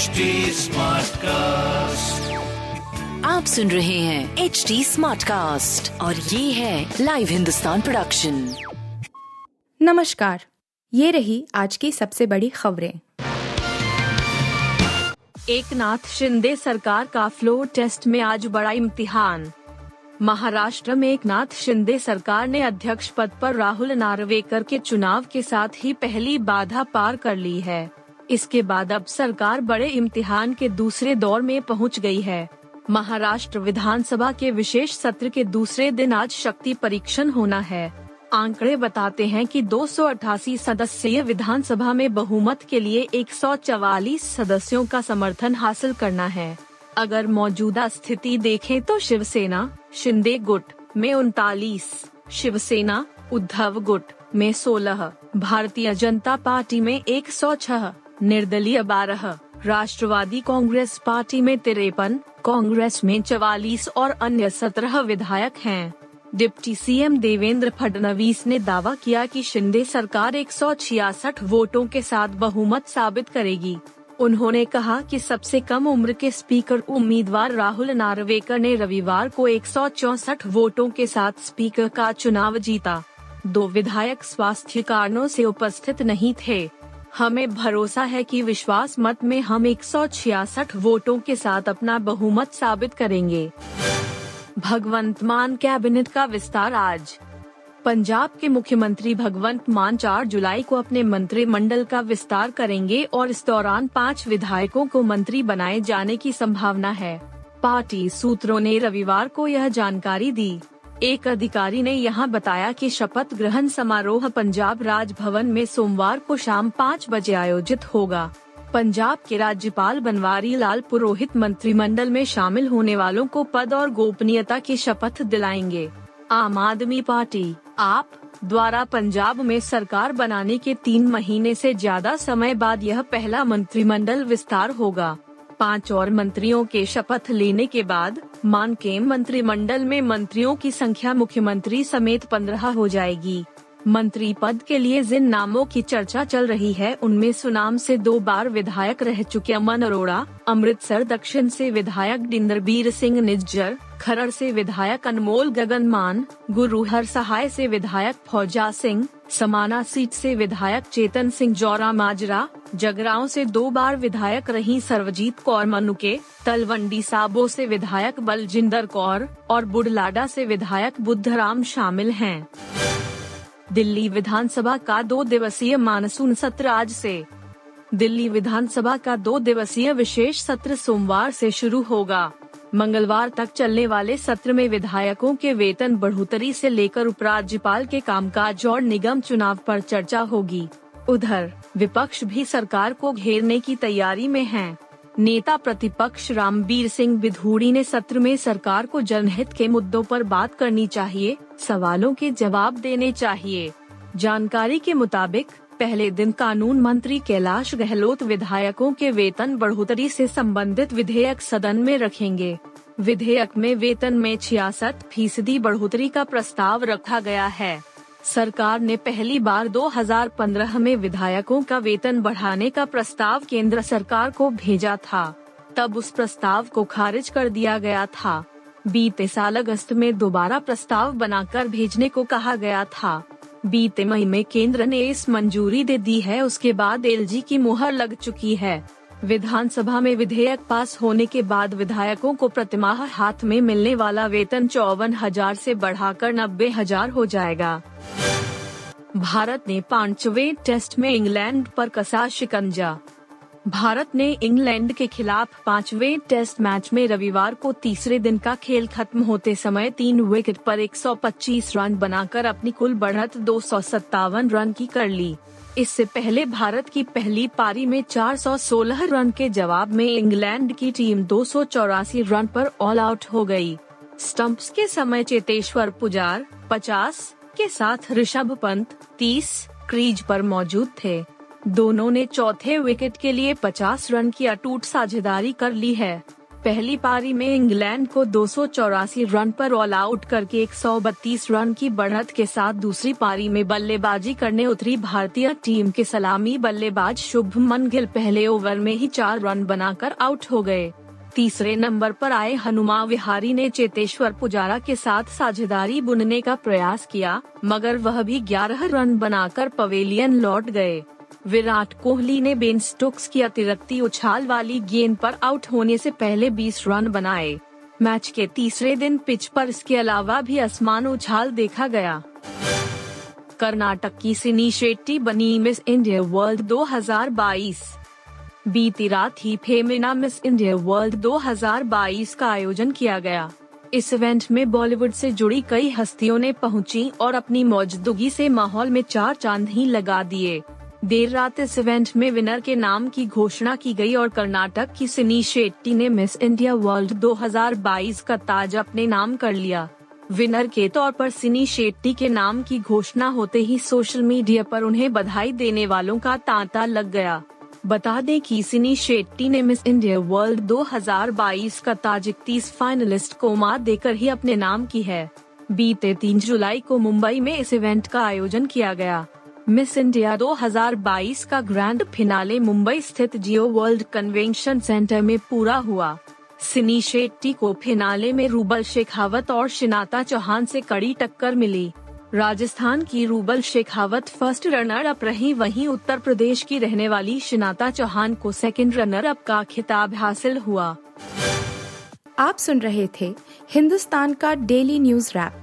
HD cast आप सुन रहे हैं एच डी स्मार्ट कास्ट और ये है लाइव हिंदुस्तान प्रोडक्शन नमस्कार। ये रही आज की सबसे बड़ी खबरें। एक नाथ शिंदे सरकार का फ्लोर टेस्ट में आज बड़ा इम्तिहान। महाराष्ट्र में एक नाथ शिंदे सरकार ने अध्यक्ष पद पर राहुल नार्वेकर के चुनाव के साथ ही पहली बाधा पार कर ली है। इसके बाद अब सरकार बड़े इम्तिहान के दूसरे दौर में पहुँच गई है। महाराष्ट्र विधानसभा के विशेष सत्र के दूसरे दिन आज शक्ति परीक्षण होना है। आंकड़े बताते हैं कि दो सदस्यीय विधानसभा में बहुमत के लिए 144 सदस्यों का समर्थन हासिल करना है। अगर मौजूदा स्थिति देखें तो शिवसेना शिंदे गुट में उनतालीस शिवसेना उद्धव गुट में 16, भारतीय जनता पार्टी में 106, निर्दलीय बारह, राष्ट्रवादी कांग्रेस पार्टी में तिरपन, कांग्रेस में चवालीस और अन्य सत्रह विधायक हैं। डिप्टी सीएम देवेंद्र फडणवीस ने दावा किया कि शिंदे सरकार एक वोटों के साथ बहुमत साबित करेगी। उन्होंने कहा कि सबसे कम उम्र के स्पीकर उम्मीदवार राहुल नार्वेकर ने रविवार को एक वोटों के साथ स्पीकर का चुनाव जीता। दो विधायक स्वास्थ्य कारणों से उपस्थित नहीं थे। हमें भरोसा है कि विश्वास मत में हम एक वोटों के साथ अपना बहुमत साबित करेंगे। भगवंत मान कैबिनेट का विस्तार आज। पंजाब के मुख्यमंत्री भगवंत मान 4 जुलाई को अपने मंत्रिमंडल का विस्तार करेंगे और इस दौरान पाँच विधायकों को मंत्री बनाए जाने की संभावना है। पार्टी सूत्रों ने रविवार को यह जानकारी दी। एक अधिकारी ने यहाँ बताया कि शपथ ग्रहण समारोह पंजाब राजभवन में सोमवार को शाम पाँच बजे आयोजित होगा। पंजाब के राज्यपाल बनवारी लाल पुरोहित मंत्रिमंडल में शामिल होने वालों को पद और गोपनीयता की शपथ दिलाएँगे। आम आदमी पार्टी, आप, द्वारा पंजाब में सरकार बनाने के तीन महीने से ज़्यादा समय बाद यह पहला मंत्रिमंडल विस्तार होगा। पाँच और मंत्रियों के शपथ लेने के बाद मान के मंत्रिमंडल में मंत्रियों की संख्या मुख्यमंत्री समेत पंद्रह हो जाएगी। मंत्री पद के लिए जिन नामों की चर्चा चल रही है, उनमें सुनाम से दो बार विधायक रह चुके अमन अरोड़ा, अमृतसर दक्षिण से विधायक डिंदरबीर सिंह निज्जर, खरड़ से विधायक अनमोल गगनमान, गुरुहर सहाय से विधायक फौजा सिंह, समाना सीट से विधायक चेतन सिंह जौरा माजरा जगराव से दो बार विधायक रही सर्वजीत कौर मनुके, तलवंडी साबो से विधायक बलजिंदर कौर और बुढ़लाडा से विधायक बुद्धराम शामिल हैं। दिल्ली विधानसभा का दो दिवसीय मानसून सत्र आज से। दिल्ली विधानसभा का दो दिवसीय विशेष सत्र सोमवार से शुरू होगा। मंगलवार तक चलने वाले सत्र में विधायकों के वेतन बढ़ोतरी से लेकर उपराज्यपाल के कामकाज और निगम चुनाव पर चर्चा होगी। उधर, विपक्ष भी सरकार को घेरने की तैयारी में है। नेता प्रतिपक्ष रामबीर सिंह बिधूड़ी ने सत्र में सरकार को जनहित के मुद्दों पर बात करनी चाहिए, सवालों के जवाब देने चाहिए। जानकारी के मुताबिक, पहले दिन कानून मंत्री कैलाश गहलोत विधायकों के वेतन बढ़ोतरी से संबंधित विधेयक सदन में रखेंगे। विधेयक में वेतन में छियासठ फ़ीसदी बढ़ोतरी का प्रस्ताव रखा गया है। सरकार ने पहली बार 2015 में विधायकों का वेतन बढ़ाने का प्रस्ताव केंद्र सरकार को भेजा था। तब उस प्रस्ताव को खारिज कर दिया गया था। बीते साल अगस्त में दोबारा प्रस्ताव बनाकर भेजने को कहा गया था। बीते मई में केंद्र ने इस मंजूरी दे दी है, उसके बाद एलजी की मुहर लग चुकी है। विधानसभा में विधेयक पास होने के बाद विधायकों को प्रतिमाह हाथ में मिलने वाला वेतन चौवन हज़ार ऐसी बढ़ाकर नब्बे हज़ार हो जाएगा। भारत ने पांचवे टेस्ट में इंग्लैंड पर कसा शिकंजा। भारत ने इंग्लैंड के खिलाफ पांचवे टेस्ट मैच में रविवार को तीसरे दिन का खेल खत्म होते समय तीन विकेट पर 125 रन बनाकर अपनी कुल बढ़त दो सौ सत्तावन रन की कर ली। इससे पहले भारत की पहली पारी में 416 रन के जवाब में इंग्लैंड की टीम दो सौ चौरासी रन पर ऑल आउट हो गई। स्टंप्स के समय चेतेश्वर पुजार 50 के साथ ऋषभ पंत 30 क्रीज पर मौजूद थे दोनों ने चौथे विकेट के लिए 50 रन की अटूट साझेदारी कर ली है पहली पारी में इंग्लैंड को दो सौ चौरासी रन पर ऑल आउट करके 132 रन की बढ़त के साथ दूसरी पारी में बल्लेबाजी करने उतरी भारतीय टीम के सलामी बल्लेबाज शुभमन गिल पहले ओवर में ही चार रन बनाकर आउट हो गए। तीसरे नंबर पर आए हनुमा विहारी ने चेतेश्वर पुजारा के साथ साझेदारी बुनने का प्रयास किया, मगर वह भी 11 रन बनाकर पवेलियन लौट गए। विराट कोहली ने बेन स्टोक्स की अतिरिक्ति उछाल वाली गेंद पर आउट होने से पहले 20 रन बनाए। मैच के तीसरे दिन पिच पर इसके अलावा भी आसमान उछाल देखा गया। कर्नाटक की सिनी शेट्टी बनी मिस इंडिया वर्ल्ड 2022 बीती रात ही फेमिना मिस इंडिया वर्ल्ड 2022 का आयोजन किया गया। इस इवेंट में बॉलीवुड से जुड़ी कई हस्तियों ने पहुँची और अपनी मौजूदगी से माहौल में चार चाँद ही लगा दिए। देर रात इस इवेंट में विनर के नाम की घोषणा की गई और कर्नाटक की सिनी शेट्टी ने मिस इंडिया वर्ल्ड 2022 का ताज अपने नाम कर लिया। विनर के तौर पर सिनी शेट्टी के नाम की घोषणा होते ही सोशल मीडिया पर उन्हें बधाई देने वालों का तांता लग गया। बता दें कि सिनी शेट्टी ने मिस इंडिया वर्ल्ड 2022 का ताज इकतीस फाइनलिस्ट को मात देकर ही अपने नाम की है। बीते तीन जुलाई को मुंबई में इस इवेंट का आयोजन किया गया। मिस इंडिया 2022 का ग्रैंड फिनाले मुंबई स्थित जियो वर्ल्ड कन्वेंशन सेंटर में पूरा हुआ। सिनी शेट्टी को फिनाले में रूबल शेखावत और शिनाता चौहान से कड़ी टक्कर मिली। राजस्थान की Rubal Shekhawat first runner up रही, वहीं उत्तर प्रदेश की रहने वाली शिनाता चौहान को सेकंड रनर अप का खिताब हासिल हुआ। आप सुन रहे थे हिंदुस्तान का डेली न्यूज़ रैप।